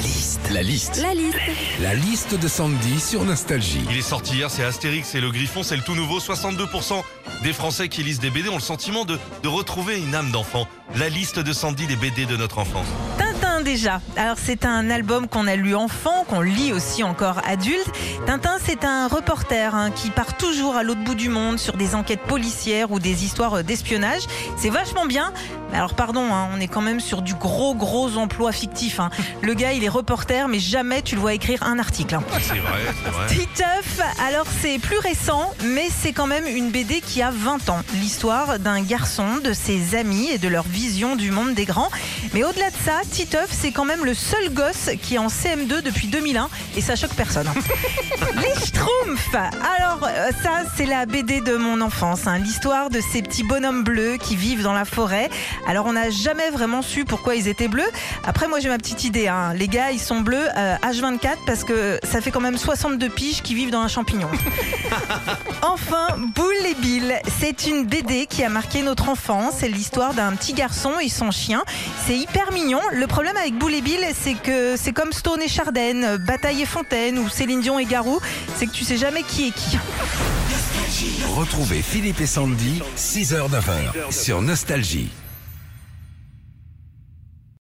La liste. La liste. La liste. La liste de Sandy sur Nostalgie. Il est sorti hier, c'est Astérix et le Griffon, c'est le tout nouveau. 62% des Français qui lisent des BD ont le sentiment de, de retrouver une âme d'enfant. La liste de Sandy des BD de notre enfance. Tintin déjà. Alors c'est un album qu'on a lu enfant, qu'on lit aussi encore adulte. Tintin c'est un reporter hein, qui part toujours à l'autre bout du monde sur des enquêtes policières ou des histoires d'espionnage. C'est vachement bien. Alors pardon, hein, on est quand même sur du gros gros emploi fictif. hein. Le gars il est reporter mais jamais tu le vois écrire un article. C'est vrai, c'est vrai. Titeuf, alors c'est plus récent, mais c'est quand même une BD qui a 20 ans. L'histoire d'un garçon, de ses amis et de leur vision du monde des grands. Mais au-delà de ça, Titeuf, c'est quand même le seul gosse qui est en CM2 depuis 2001 et ça choque personne. Les Schtroumpfs Alors euh, ça, c'est la BD de mon enfance. hein. L'histoire de ces petits bonhommes bleus qui vivent dans la forêt. Alors on n'a jamais vraiment su pourquoi ils étaient bleus. Après, moi j'ai ma petite idée. hein. Les gars, ils sont bleus euh, H24 parce que ça fait quand même 62 piges qui vivent dans un champignon. Enfin, Boule et Bill, c'est une BD qui a marqué notre enfance. C'est l'histoire d'un petit garçon et son chien. C'est hyper mignon. Le problème avec Bill, c'est que c'est comme Stone et Chardin, Bataille et Fontaine ou Céline Dion et Garou. C'est que tu sais jamais qui est qui. Retrouvez Philippe et Sandy, 6h-9h sur Nostalgie.